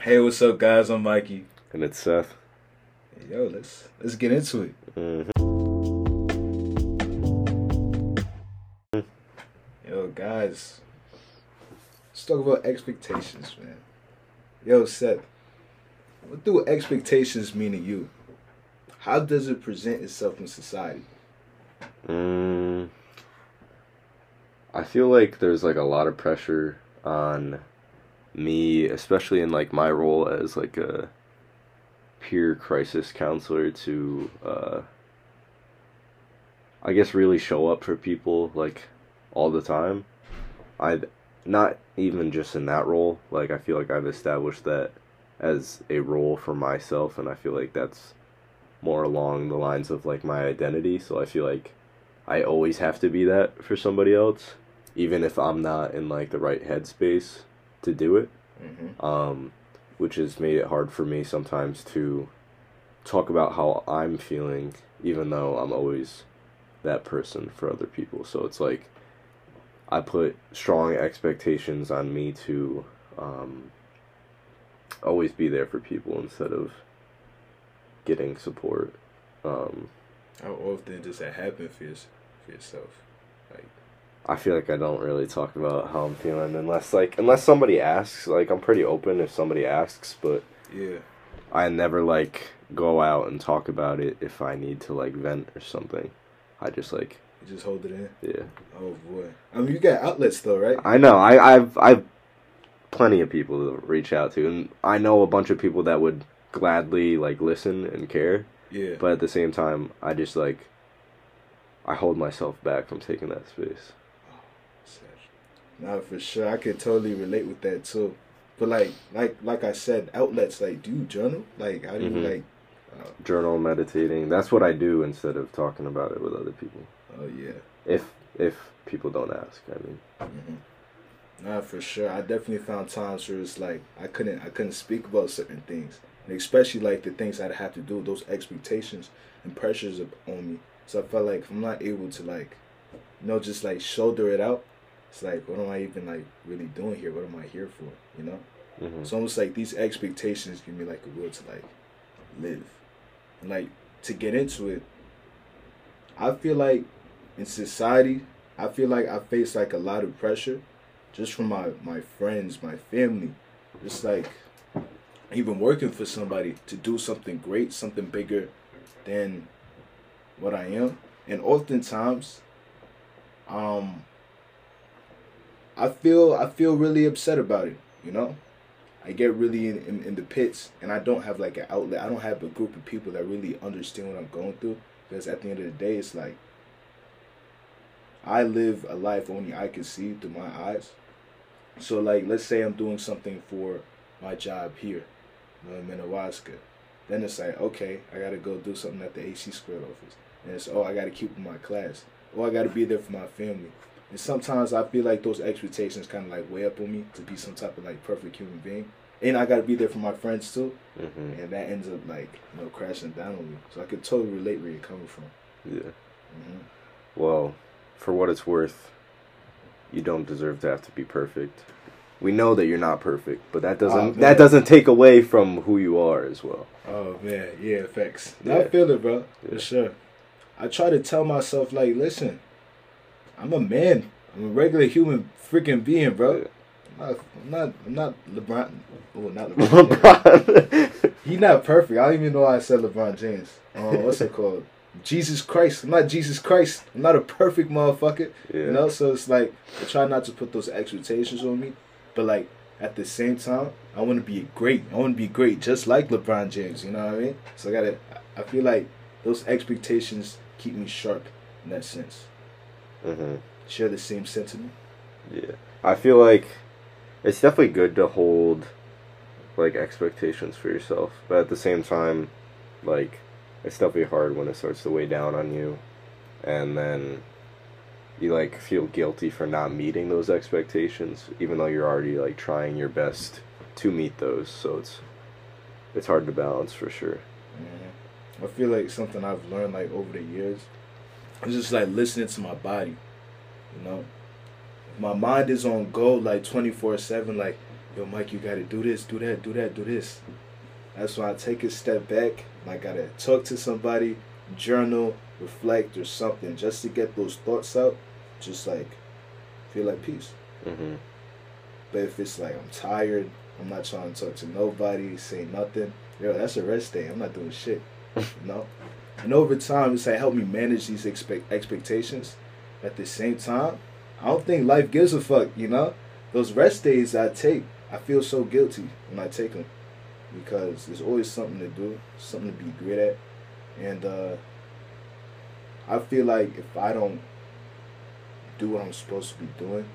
Hey, what's up, guys? I'm Mikey. And it's Seth. Yo, let's let's get into it. Mm-hmm. Yo, guys, let's talk about expectations, man. Yo, Seth, what do expectations mean to you? How does it present itself in society? Mm, I feel like there's like a lot of pressure on me, especially in like my role as like a peer crisis counselor to uh I guess really show up for people like all the time. I not even just in that role, like I feel like I've established that as a role for myself and I feel like that's more along the lines of like my identity, so I feel like I always have to be that for somebody else even if I'm not in like the right headspace to do it Mm-hmm. um, which has made it hard for me sometimes to talk about how I'm feeling, even though I'm always that person for other people. So it's like I put strong expectations on me to um, always be there for people instead of getting support. Um, How often does that happen for, your, for yourself? Like, I feel like I don't really talk about how I'm feeling unless like unless somebody asks. Like I'm pretty open if somebody asks, but yeah, I never like go out and talk about it if I need to like vent or something. I just like you just hold it in. yeah. Oh boy, I mean, you got outlets though, right? I know. I I've I've plenty of people to reach out to, and I know a bunch of people that would gladly like listen and care. Yeah, But at the same time, I just like I hold myself back from taking that space. Nah, for sure. I could totally relate with that too. But like, like, like I said, outlets. Like, do you journal? Like, how do you Mhm. like? Uh, Journal, meditating. That's what I do instead of talking about it with other people. oh yeah. If if people don't ask, I mean. hmm Nah, for sure. I definitely found times where it's like I couldn't, I couldn't speak about certain things, and especially like the things I'd have to do, those expectations and pressures on me. So I felt like if I'm not able to like, you know, just like shoulder it out. It's like, what am I even like really doing here? What am I here for? You know. hmm It's almost like these expectations give me like a will to like live. And like to get into it, I feel like in society, I feel like I face like a lot of pressure just from my, my friends, my family. Just like even working for somebody to do something great, something bigger than what I am. And oftentimes, um I feel I feel really upset about it, you know? I get really in, in, in the pits and I don't have like an outlet. I don't have a group of people that really understand what I'm going through. Because at the end of the day, it's like I live a life only I can see through my eyes. So like let's say I'm doing something for my job here, you know, in Minnewaska. Then it's like, okay, I gotta go do something at the AC squared office. And it's oh I gotta keep my class. Or I gotta be there for my family. And sometimes I feel like those expectations kind of like weigh up on me to be some type of like perfect human being. And I gotta be there for my friends too. hmm And that ends up like, you know, crashing down on me. So I could totally relate where you're coming from. Yeah. hmm Well, for what it's worth, you don't deserve to have to be perfect. We know that you're not perfect, but that doesn't Oh, that doesn't take away from who you are as well. Oh man, yeah, facts. Yeah. I feel it, bro. Yeah. For sure. I try to tell myself like, listen, I'm a man. I'm a regular human freaking being, bro. I'm not, I'm not, I'm not LeBron. Oh, not LeBron. LeBron. He not perfect. I don't even know why I said LeBron James. Um, what's it called? Jesus Christ. I'm not Jesus Christ. I'm not a perfect motherfucker. yeah. You know, so it's like I try not to put those expectations on me, but like at the same time, I want to be great. I want to be great, just like LeBron James. You know what I mean? So I gotta. I feel like those expectations keep me sharp in that sense. Hmm Share the same sentiment. Yeah. I feel like it's definitely good to hold like expectations for yourself, but at the same time, like it's definitely hard when it starts to weigh down on you, and then you like feel guilty for not meeting those expectations, even though you're already like trying your best to meet those. So it's it's hard to balance for sure. I feel like something I've learned like over the years is just like listening to my body. You know, my mind is on go like twenty four seven. Like yo, Mike, you gotta do this, do that, do that, do this. That's why I take a step back. I gotta talk to somebody, journal, reflect, or something, just to get those thoughts out. Just like feel like peace. hmm But if it's like I'm tired, I'm not trying to talk to nobody, say nothing. Yo, that's a rest day. I'm not doing shit. You know. And over time, it's like help me manage these expect expectations. At the same time, I don't think life gives a fuck. You know, those rest days I take, I feel so guilty when I take them because there's always something to do, something to be great at, and uh, I feel like if I don't do what I'm supposed to be doing,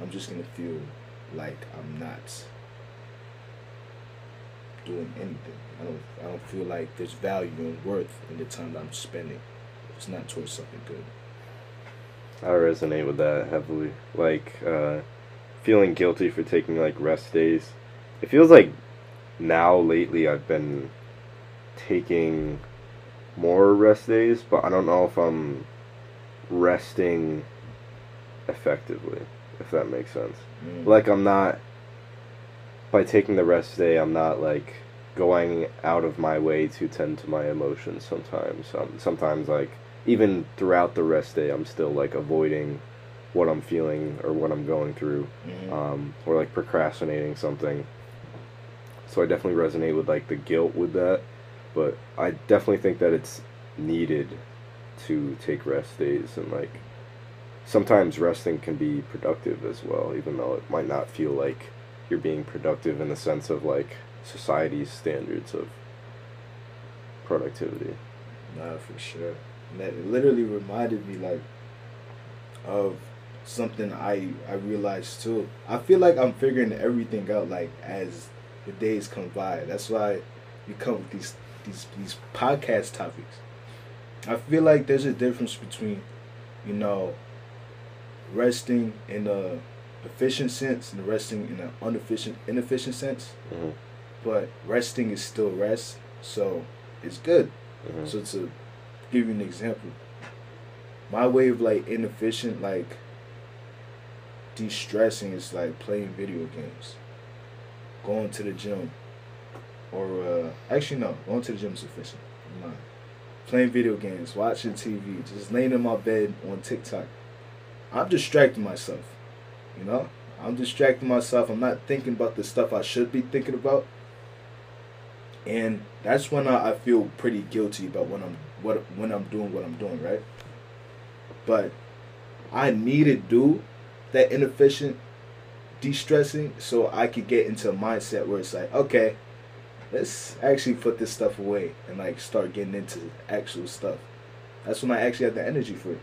I'm just gonna feel like I'm not doing anything. I don't I don't feel like there's value and worth in the time that I'm spending. It's not towards something good. I resonate with that heavily. Like, uh, feeling guilty for taking like rest days. It feels like now lately I've been taking more rest days, but I don't know if I'm resting effectively, if that makes sense. Mm. Like, I'm not, by taking the rest day, I'm not like going out of my way to tend to my emotions sometimes. Um, sometimes, like, even throughout the rest day, I'm still like avoiding what I'm feeling or what I'm going through, Mhm. um, or like procrastinating something. So I definitely resonate with like the guilt with that, but I definitely think that it's needed to take rest days and like sometimes resting can be productive as well, even though it might not feel like you're being productive in the sense of like society's standards of productivity. Nah, for sure. And that literally reminded me like of something I I realized too. I feel like I'm figuring everything out like as the days come by. That's why we come with these these these podcast topics. I feel like there's a difference between, you know, resting in a uh, efficient sense and resting in an inefficient inefficient sense. hmm But resting is still rest, so it's good. hmm So to give you an example, my way of like inefficient, like de-stressing is like playing video games, going to the gym, or uh, actually no, going to the gym is efficient. I'm. Playing video games, watching TV, just laying in my bed on TikTok. I'm distracting myself, you know. I'm distracting myself. I'm not thinking about the stuff I should be thinking about and that's when I, I feel pretty guilty about when I'm what when I'm doing what I'm doing, right? But I need to do that inefficient de-stressing so I could get into a mindset where it's like, okay, let's actually put this stuff away and like start getting into actual stuff. That's when I actually have the energy for it.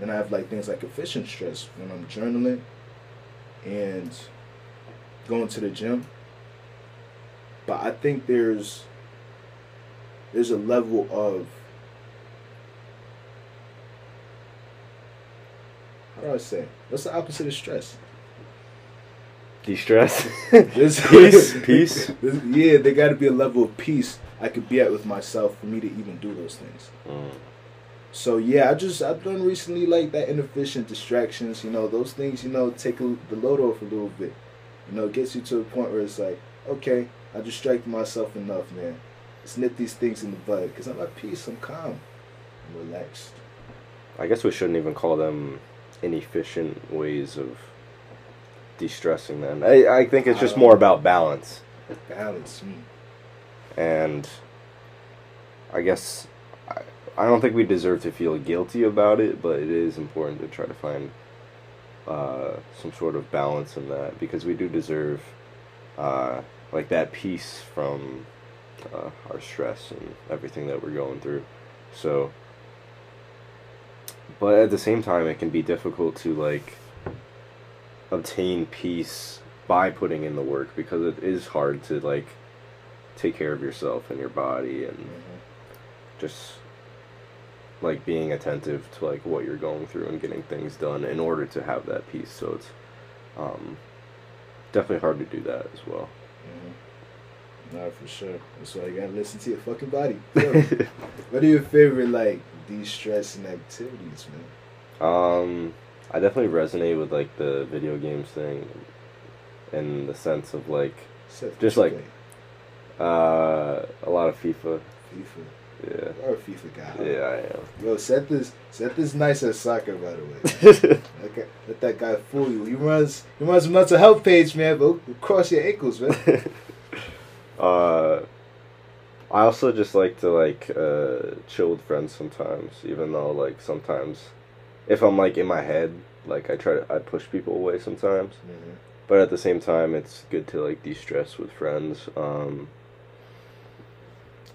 Then I have like things like efficient stress when I'm journaling and going to the gym but I think there's there's a level of how do I say? What's the opposite of stress? De-stress. There's- peace. Peace. There's- yeah, there got to be a level of peace I could be at with myself for me to even do those things. Mm. So yeah, I just I've done recently like that inefficient distractions. You know, those things. You know, take a, the load off a little bit. You know, it gets you to a point where it's like, okay, I distracted myself enough, man. Let's nip these things in the bud because I'm at peace. I'm calm. I'm relaxed. I guess we shouldn't even call them inefficient ways of de-stressing them. I, I think it's just more about balance. Balance. Mm. and I guess I, don't think we deserve to feel guilty about it, but it is important to try to find uh, some sort of balance in that because we do deserve uh, like that peace from uh, our stress and everything that we're going through. So, but at the same time, it can be difficult to like obtain peace by putting in the work because it is hard to like take care of yourself and your body and Mhm. just like being attentive to like what you're going through and getting things done in order to have that peace so it's um definitely hard to do that as well Mhm. Nah, for sure. That's why you gotta listen to your fucking body. What are your favorite like de-stressing activities, man? um i definitely resonate with like the video games thing in the sense of like Seth, Just like- uh, a lot of FIFA. FIFA. Yeah. You're a FIFA guy. Yeah, I am. Yo, Seth is Seth is nice at soccer, by the way. Let, that- let that guy fool you. He runs he runs a mental health page, man. But cross your ankles, man. uh, I also just like to like uh, chill with friends sometimes, even though like sometimes, if I'm like in my head, like I try to I push people away sometimes. Mhm. But at the same time, it's good to like de-stress with friends. Um,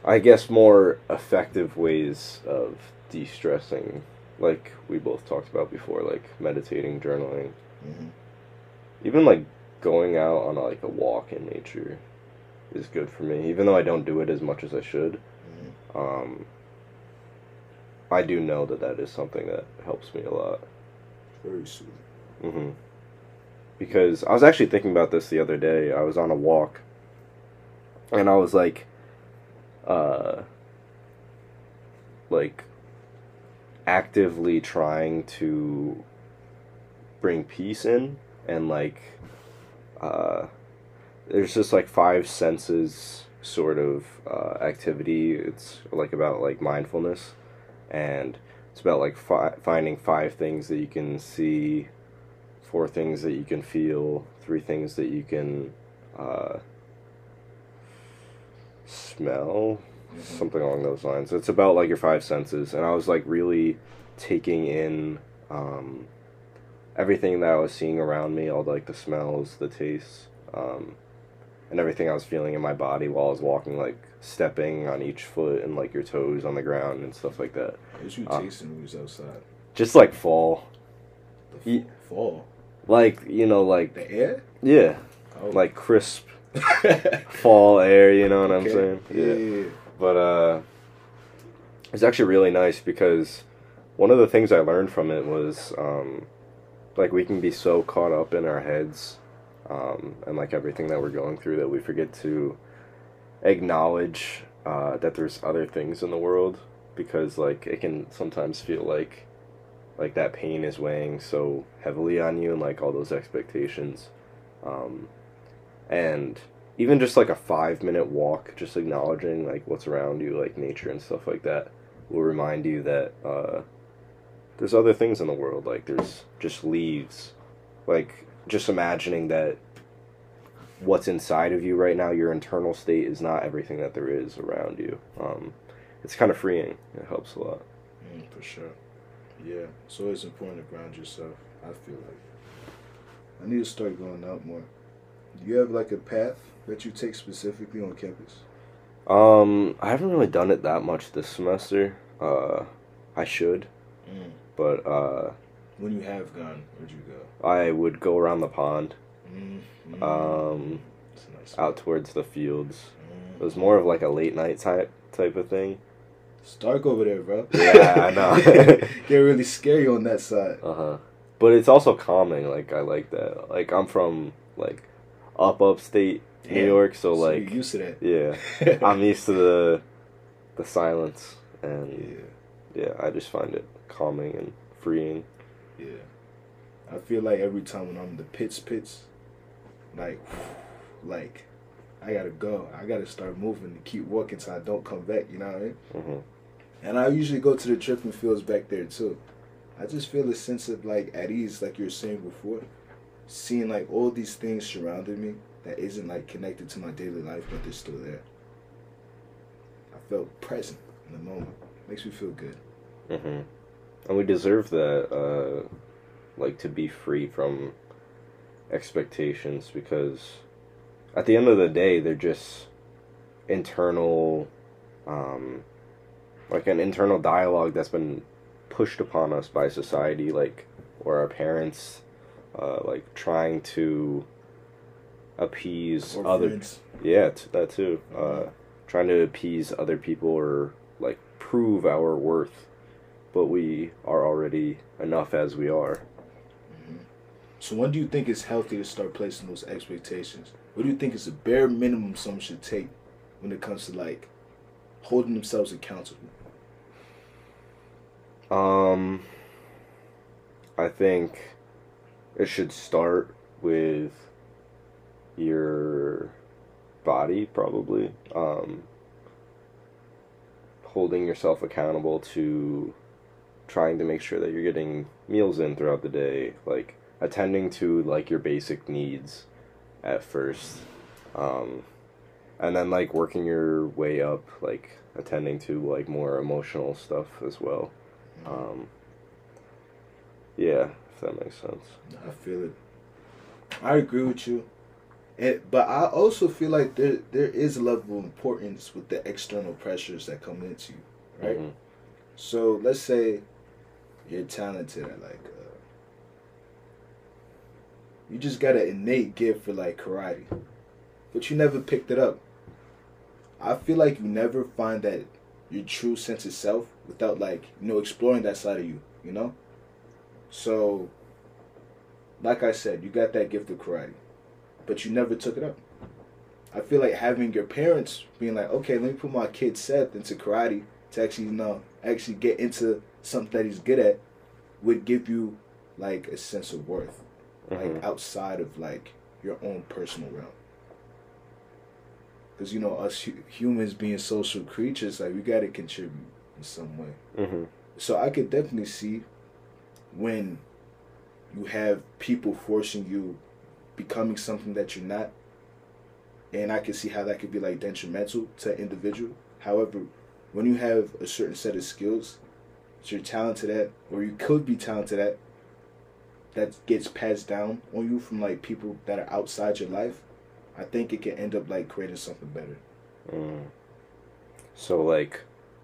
I guess more effective ways of de-stressing, like we both talked about before, like meditating, journaling, Mhm. even like going out on like a walk in nature is good for me even though i don't do it as much as i should Mhm. um i do know that that is something that helps me a lot Very sweet. hmm because i was actually thinking about this the other day i was on a walk and i was like uh like actively trying to bring peace in and like uh there's just like five senses sort of uh, activity. It's like about like mindfulness. And it's about like fi- finding five things that you can see four things that you can feel three things that you can uh, smell Mhm. something along those lines it's about like your five senses and i was like really taking in um, everything that i was seeing around me all like the smells the tastes um, and everything i was feeling in my body while i was walking like stepping on each foot and like your toes on the ground and stuff like that What you Uh, tasting when you outside? just like fall The Ye- fall. like you know like The air? yeah Oh. like crisp fall air you know what i'm saying Yeah. yeah. But uh, it's actually really nice because one of the things I learned from it was um, like we can be so caught up in our heads um, and like everything that we're going through that we forget to acknowledge uh, that there's other things in the world because like it can sometimes feel like like that pain is weighing so heavily on you and like all those expectations um, and even just like a five minute walk, just acknowledging like what's around you, like nature and stuff like that, will remind you that uh, there's other things in the world. Like there's just leaves. Like just imagining that what's inside of you right now, your internal state is not everything that there is around you. Um, it's kind of freeing. It helps a lot. Mm, for sure. Yeah. It's always important to ground yourself. I feel like. I need to start going out more. Do you have like a path that you take specifically on campus? Um, I haven't really done it that much this semester. Uh, I should, Mm. but uh, When you have gone, where'd you go? I would go around the pond. Mm. mm. Um, nice out towards the fields. Mm. It was more of like a late night type type of thing. It's dark over there, bro. Yeah, I know. Get really scary on that side. Uh huh. But it's also calming. Like I like that. Like I'm from like up upstate New York, so So like you're used to that. yeah, I'm used to the the silence, and yeah, I just find it calming and freeing. yeah. I feel like every time when I'm in the pits, pits, like, like, I gotta go. I gotta start moving to keep walking so I don't come back. You know what I mean? hmm And I usually go to the tripping fields back there too. I just feel a sense of like at ease, like you were saying before, seeing like all these things surrounding me that isn't like connected to my daily life, but they're still there. I felt present in the moment. Makes me feel good. hmm And we deserve that, uh, like to be free from expectations because at the end of the day, they're just internal, um, like an internal dialogue that's been pushed upon us by society, like or our parents, uh, like trying to appease Or other friends. yeah, t- that too. Uh, trying to appease other people or like prove our worth, but we are already enough as we are. Mhm. So when do you think it's healthy to start placing those expectations? What do you think is the bare minimum someone should take when it comes to like holding themselves accountable? Um, I think it should start with your body probably um, holding yourself accountable to trying to make sure that you're getting meals in throughout the day like attending to like your basic needs at first um, and then like working your way up like attending to like more emotional stuff as well um, yeah if that makes sense I feel it. I agree with you. And, but I also feel like there there is a level of importance with the external pressures that come into you, right? Mhm. So let's say you're talented at like uh, you just got an innate gift for like karate, but you never picked it up. I feel like you never find that your true sense of self without like you know exploring that side of you, you know. So, like I said, you got that gift of karate, but you never took it up. I feel like having your parents being like, okay, let me put my kid Seth into karate to actually you know actually get into something that he's good at would give you like a sense of worth like Mhm. outside of like your own personal realm because you know us hu- humans being social creatures like we got to contribute in some way Mhm. so i could definitely see when you have people forcing you becoming something that you're not. And i can see how that could be like detrimental to an individual. However when you have a certain set of skills that you're talented at or you could be talented at that gets passed down on you from like people that are outside your life i think it can end up like creating something better. Mm. So like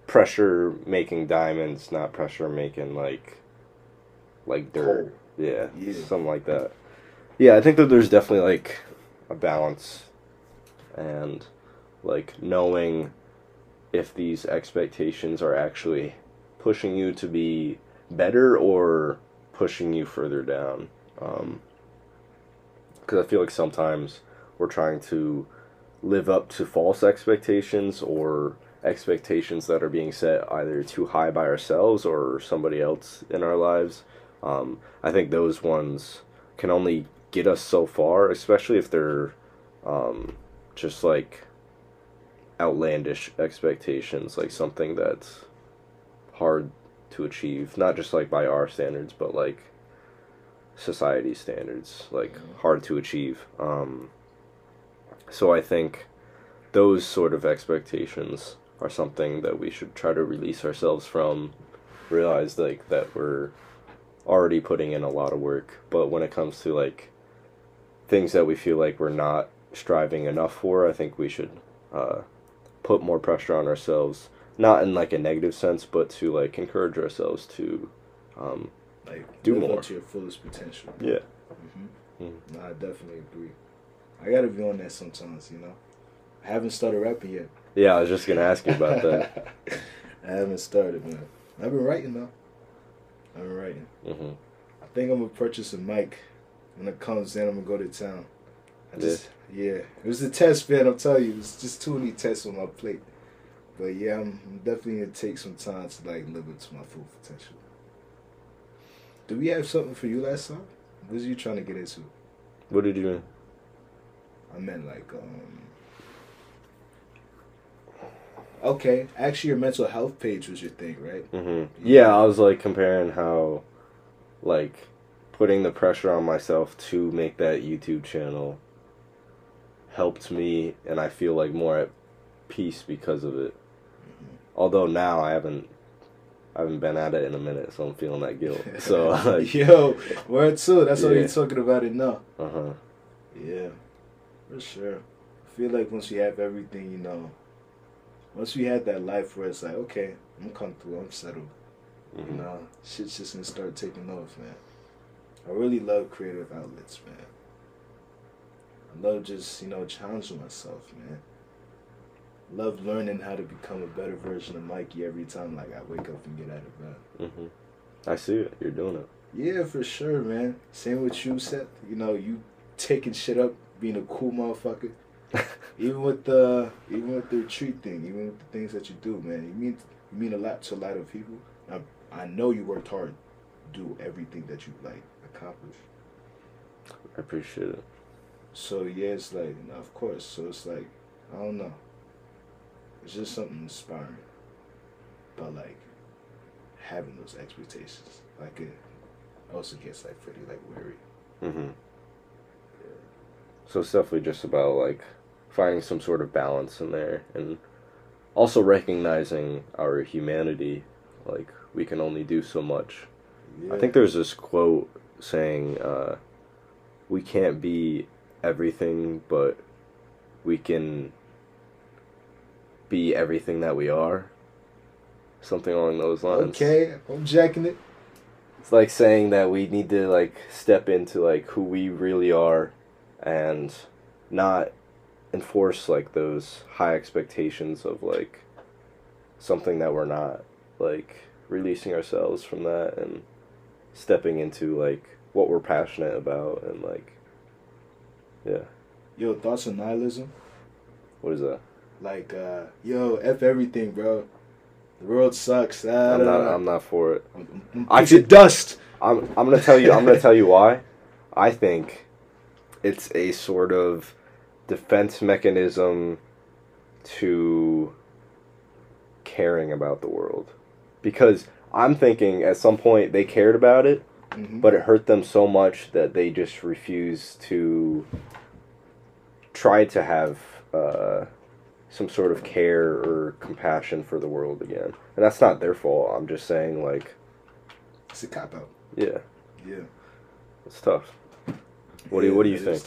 pressure making diamonds, not pressure making like like dirt. Yeah, Yeah. something like that. Yeah, I think that there's definitely like a balance and like knowing if these expectations are actually pushing you to be better or pushing you further down. Um, because I feel like sometimes we're trying to live up to false expectations or expectations that are being set either too high by ourselves or somebody else in our lives. Um, I think those ones can only get us so far, especially if they're um, just like outlandish expectations, like something that's hard to achieve, not just like by our standards, but like society standards, like hard to achieve. Um, so I think those sort of expectations are something that we should try to release ourselves from. Realize like that we're already putting in a lot of work, but when it comes to like things that we feel like we're not striving enough for, I think we should uh, put more pressure on ourselves. Not in like a negative sense, but to like encourage ourselves to, um, like Do more. to your fullest potential yeah. hmm Mm. No, I definitely agree. I gotta be on that sometimes, you know. I haven't started rapping yet. Yeah, I was just gonna ask you about that. I haven't started, man. I've been writing though. I've been writing. hmm I think I'm gonna purchase a mic when it comes in. I'm gonna go to town. I just yeah, it was a test, man. I'm telling you, it's just too many tests on my plate. But yeah, I'm, I'm definitely gonna take some time to like live up to my full potential. Do we have something for you last time? What was you trying to get into? What did you? Mean? I meant like um Okay, actually your mental health page was your thing, right? hmm Yeah, I was like comparing how, like, putting the pressure on myself to make that YouTube channel helped me, and I feel like more at peace because of it. Although now I haven't, I haven't been at it in a minute, so I'm feeling that guilt. So like, Yo, word too. That's Yeah. you're talking about it now. uh huh. Yeah, for sure. I feel like once you have everything, you know, once we had that life where it's like, okay, I'm comfortable, I'm settled, you hmm know, shit's just gonna start taking off, man. I really love creative outlets, man. I love just, you know, challenging myself, man. Love learning how to become a better version of Mikey every time, like, I wake up and get out of bed. hmm I see it. You're doing it. Yeah, for sure, man. Same with you, Seth. You know, you taking shit up, being a cool motherfucker. Even with the even with the retreat thing, even with the things that you do, man, you mean you mean a lot to a lot of people. I I know you worked hard, do everything that you like accomplish. I appreciate it. So yeah, it's like, of course. So it's like, I don't know. It's just something inspiring. But like having those expectations, like it also gets like pretty like weary. Mm-hmm. So it's definitely just about like finding some sort of balance in there and also recognizing our humanity. Like we can only do so much. Yeah. I think there's this quote saying, uh, "We can't be everything, but we can be everything that we are." Something along those lines. Okay, I'm jacking it. It's like saying that we need to like step into like who we really are and not enforce like those high expectations of like something that we're not like releasing ourselves from that and stepping into like what we're passionate about and like yeah Yo, thoughts on nihilism? what is that Like, uh, yo, f everything, bro. The world sucks. Ah, i'm not i'm not for it I'm, I'm, I of dust. I'm I'm gonna tell you I'm gonna tell you why. I think it's a sort of defense mechanism to caring about the world. Because I'm thinking at some point they cared about it, Mhm. but it hurt them so much that they just refused to try to have uh, some sort of care or compassion for the world again. And that's not their fault. I'm just saying, like, It's a cop out. yeah, Yeah. it's tough. What do you What do you think?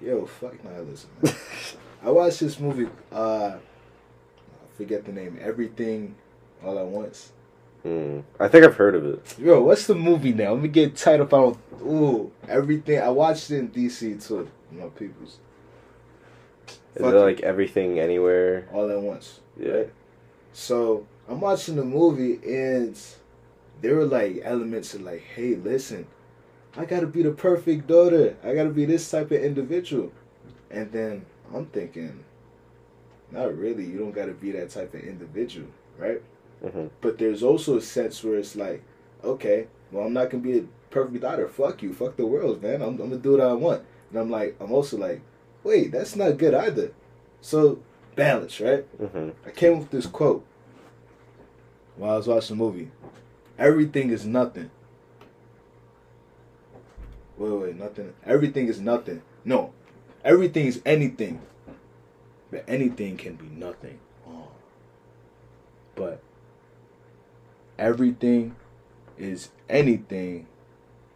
Yo, fuck nihilism. Man. I watched this movie. Uh, I forget the name. Everything, all at once. Mm. I think I've heard of it. Yo, what's the movie now? Let me get tight up on. Ooh, everything. I watched it in DC too. My people's Is Fuck it it. like everything anywhere? all at once. Yeah. Right? So I'm watching the movie and there were like elements of like, hey, listen, I gotta be the perfect daughter. I gotta be this type of individual. And then I'm thinking, not really. You don't gotta be that type of individual, right? hmm But there's also a sense where it's like, okay, well, I'm not gonna be a perfect daughter. Fuck you. Fuck the world, man. I'm, I'm gonna do what I want. And I'm like, I'm also like, wait, that's not good either. So balance, right? hmm I came up with this quote while I was watching the movie. Everything is nothing. Wait, wait, nothing. Everything is nothing. No, everything is anything. But anything can be nothing. Oh. But everything is anything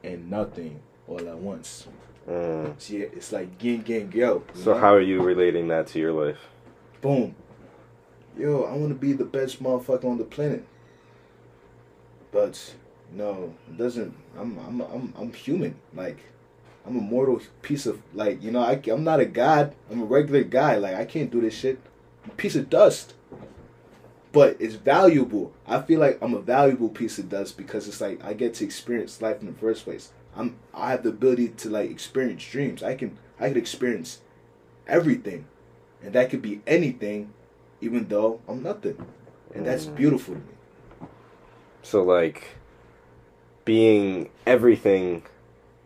and nothing all at once. Mm. See, it's like gang, gang, yo. So know? how are you relating that to your life? boom. Yo, I want to be the best motherfucker on the planet. But no, it doesn't. I'm I'm I'm I'm human. Like I'm a mortal piece of like you know I I'm not a god. I'm a regular guy. Like I can't do this shit. I'm a piece of dust. But it's valuable. I feel like I'm a valuable piece of dust because it's like I get to experience life in the first place. I'm I have the ability to like experience dreams. I can I can experience everything. And that could be anything, even though I'm nothing. And that's Mm. beautiful to me. So like being everything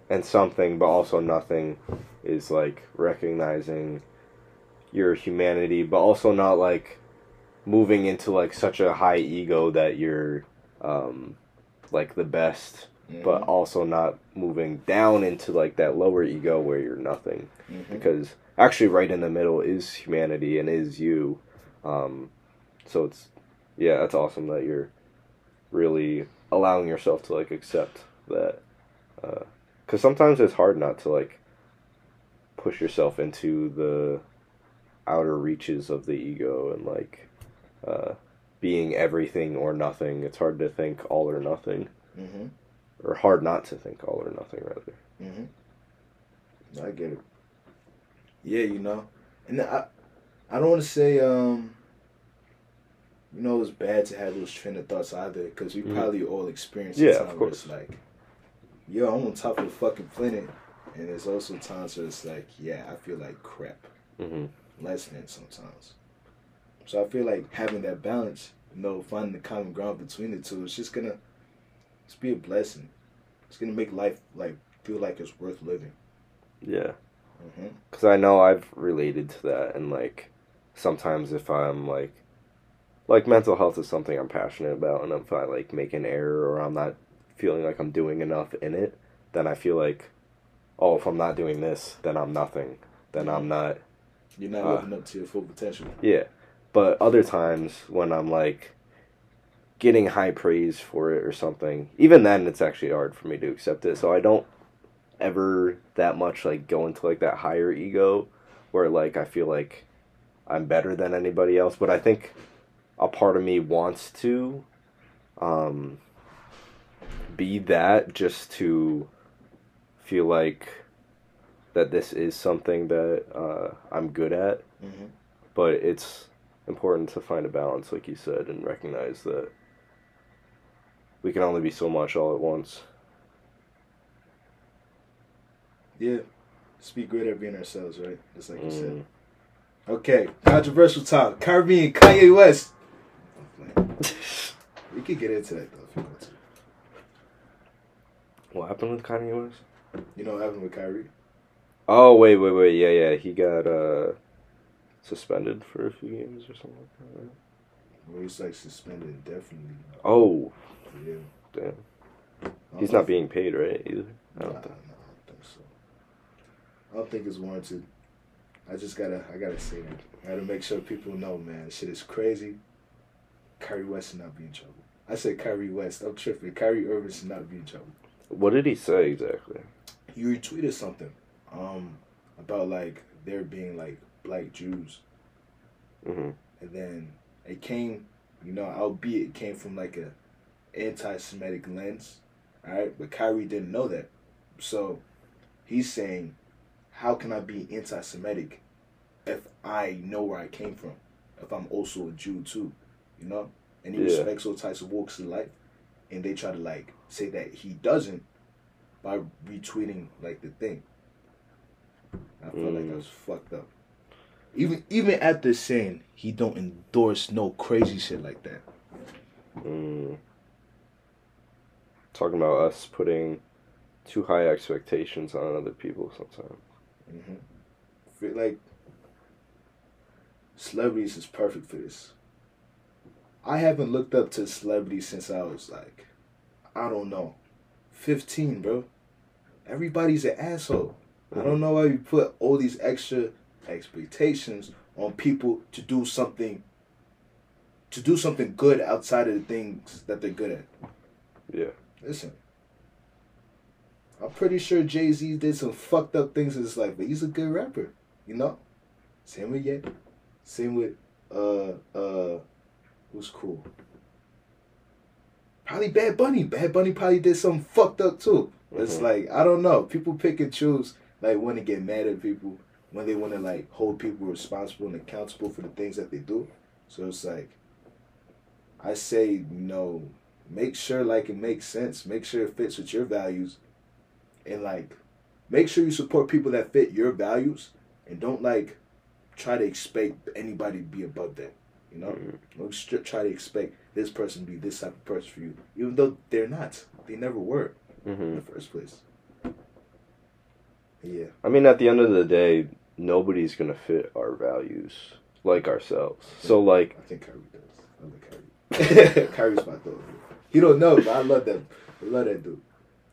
and something but also nothing is like recognizing your humanity but also not like moving into like such a high ego that you're um like the best but Mhm. also not moving down into like that lower ego where you're nothing Mhm. because actually right in the middle is humanity and is you um so it's yeah that's awesome that you're really allowing yourself to like accept that because sometimes it's hard not to like push yourself into the outer reaches of the ego and like uh being everything or nothing it's hard to think all or nothing Mhm. or hard not to think all or nothing rather Mhm. I get it. Yeah, you know, and I, I don't want to say, um, you know, it's bad to have those train of thoughts either, because we Mhm. probably all experience Yeah, of where it's like, yo, I'm on top of the fucking planet, and there's also times where it's like, yeah, I feel like crap, mm-hmm. less than sometimes. So I feel like having that balance, you know, finding the common ground between the two, it's just gonna, it's be a blessing. It's gonna make life like feel like it's worth living. Yeah. Mm-hmm. because I know I've related to that, and like sometimes if I'm like like mental health is something I'm passionate about, and if I like make an error or I'm not feeling like I'm doing enough in it, then I feel like oh if I'm not doing this, then I'm nothing, then I'm not You're not Uh, living up to your full potential. yeah. But other times when I'm like getting high praise for it or something, even then it's actually hard for me to accept it. So I don't ever that much like go into like that higher ego where like I feel like I'm better than anybody else, but I think a part of me wants to um be that just to feel like that this is something that uh, I'm good at Mm-hmm. but it's important to find a balance like you said and recognize that we can only be so much all at once Yeah. Just be great at being ourselves, right? Just like you said. Mm. Okay, controversial talk. Caribbean, Kanye West. We could get into that though if you want to. what happened with Kanye West? You know what happened with Kyrie? Oh wait wait wait yeah yeah he got uh suspended for a few games or something like that right? Well, he's like suspended indefinitely. oh Yeah. damn he's don't being paid right either I don't I think don't think so. I don't think it's warranted. I just gotta, I gotta say that. I gotta make sure people know, man. Shit is crazy. Kyrie West not be in trouble. I said Kyrie West. I'm tripping. Kyrie Irving should not be in trouble. what did he say exactly You retweeted something, um, about like there being like black Jews, hmm and then it came, you know, albeit it came from like a anti-Semitic lens, all right. But Kyrie didn't know that, so he's saying, "How can I be anti-Semitic if I know where I came from? If I'm also a Jew too, you know?" And he Yeah. respects all types of walks of life, and they try to like say that he doesn't by retweeting like the thing. I felt like Mm. that was fucked up. Even even after saying he don't endorse no crazy shit like that. mm. talking about us putting too high expectations on other people sometimes Mm-hmm. Feel like celebrities is perfect for this. I haven't looked up to celebrities since I was like, I don't know, fifteen, bro. Everybody's an asshole. I don't know why you put all these extra expectations on people to do something to do something good outside of the things that they're good at. yeah Listen. I'm pretty sure Jay Z did some fucked up things in his life, but he's a good rapper, you know? Same with Ye. Same with uh uh who's cool? Probably Bad Bunny. Bad Bunny probably did something fucked up too. It's Mhm. like I don't know. People pick and choose like when to get mad at people, when they want to like hold people responsible and accountable for the things that they do. So it's like I say, you know, make sure like it makes sense. Make sure it fits with your values, and like make sure you support people that fit your values, and don't like try to expect anybody to be above that. You know, Mhm. don't stri- try to expect this person to be this type of person for you, even though they're not. They never were in hmm the first place. Yeah, I mean, at the end of the day, nobody's gonna fit our values like ourselves. So, like, I think Kyrie does. I like Kyrie. Kyrie's my dog. He don't know, but I love that. I love that dude.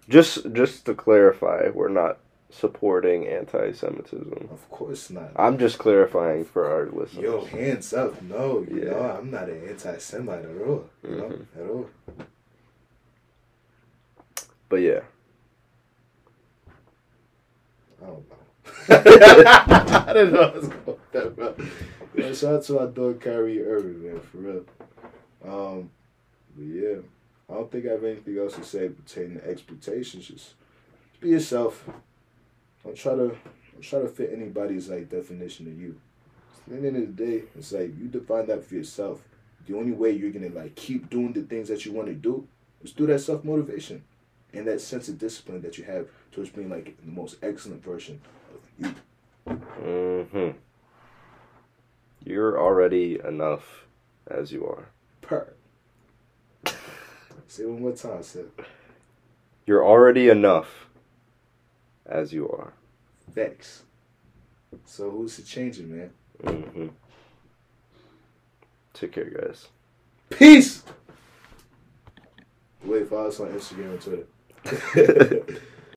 just just to clarify, we're not supporting anti-Semitism. Of course not. I'm just clarifying for our listeners. Yo, hands up. No, you Yeah. know, I'm not an anti Semite at all. You know, Mhm. at all. But yeah, I don't know. I didn't know I was going that, bro. Yeah, shout out to our dog Kyrie Irving, man, for real. Um, but yeah, I don't think I have anything else to say pertaining to expectations. Just be yourself. Don't try to don't try to fit anybody's like definition of you. At the end of the day, it's like you define that for yourself. The only way you're gonna like keep doing the things that you want to do is through that self motivation and that sense of discipline that you have towards being like the most excellent version of you. hmm you're already enough as you are. Per. Say one more time, Seth. You're already enough as you are. Vex. So who's to change it, man? Mm-hmm. Take care, guys. Peace. Wait, follow us on Instagram and Twitter.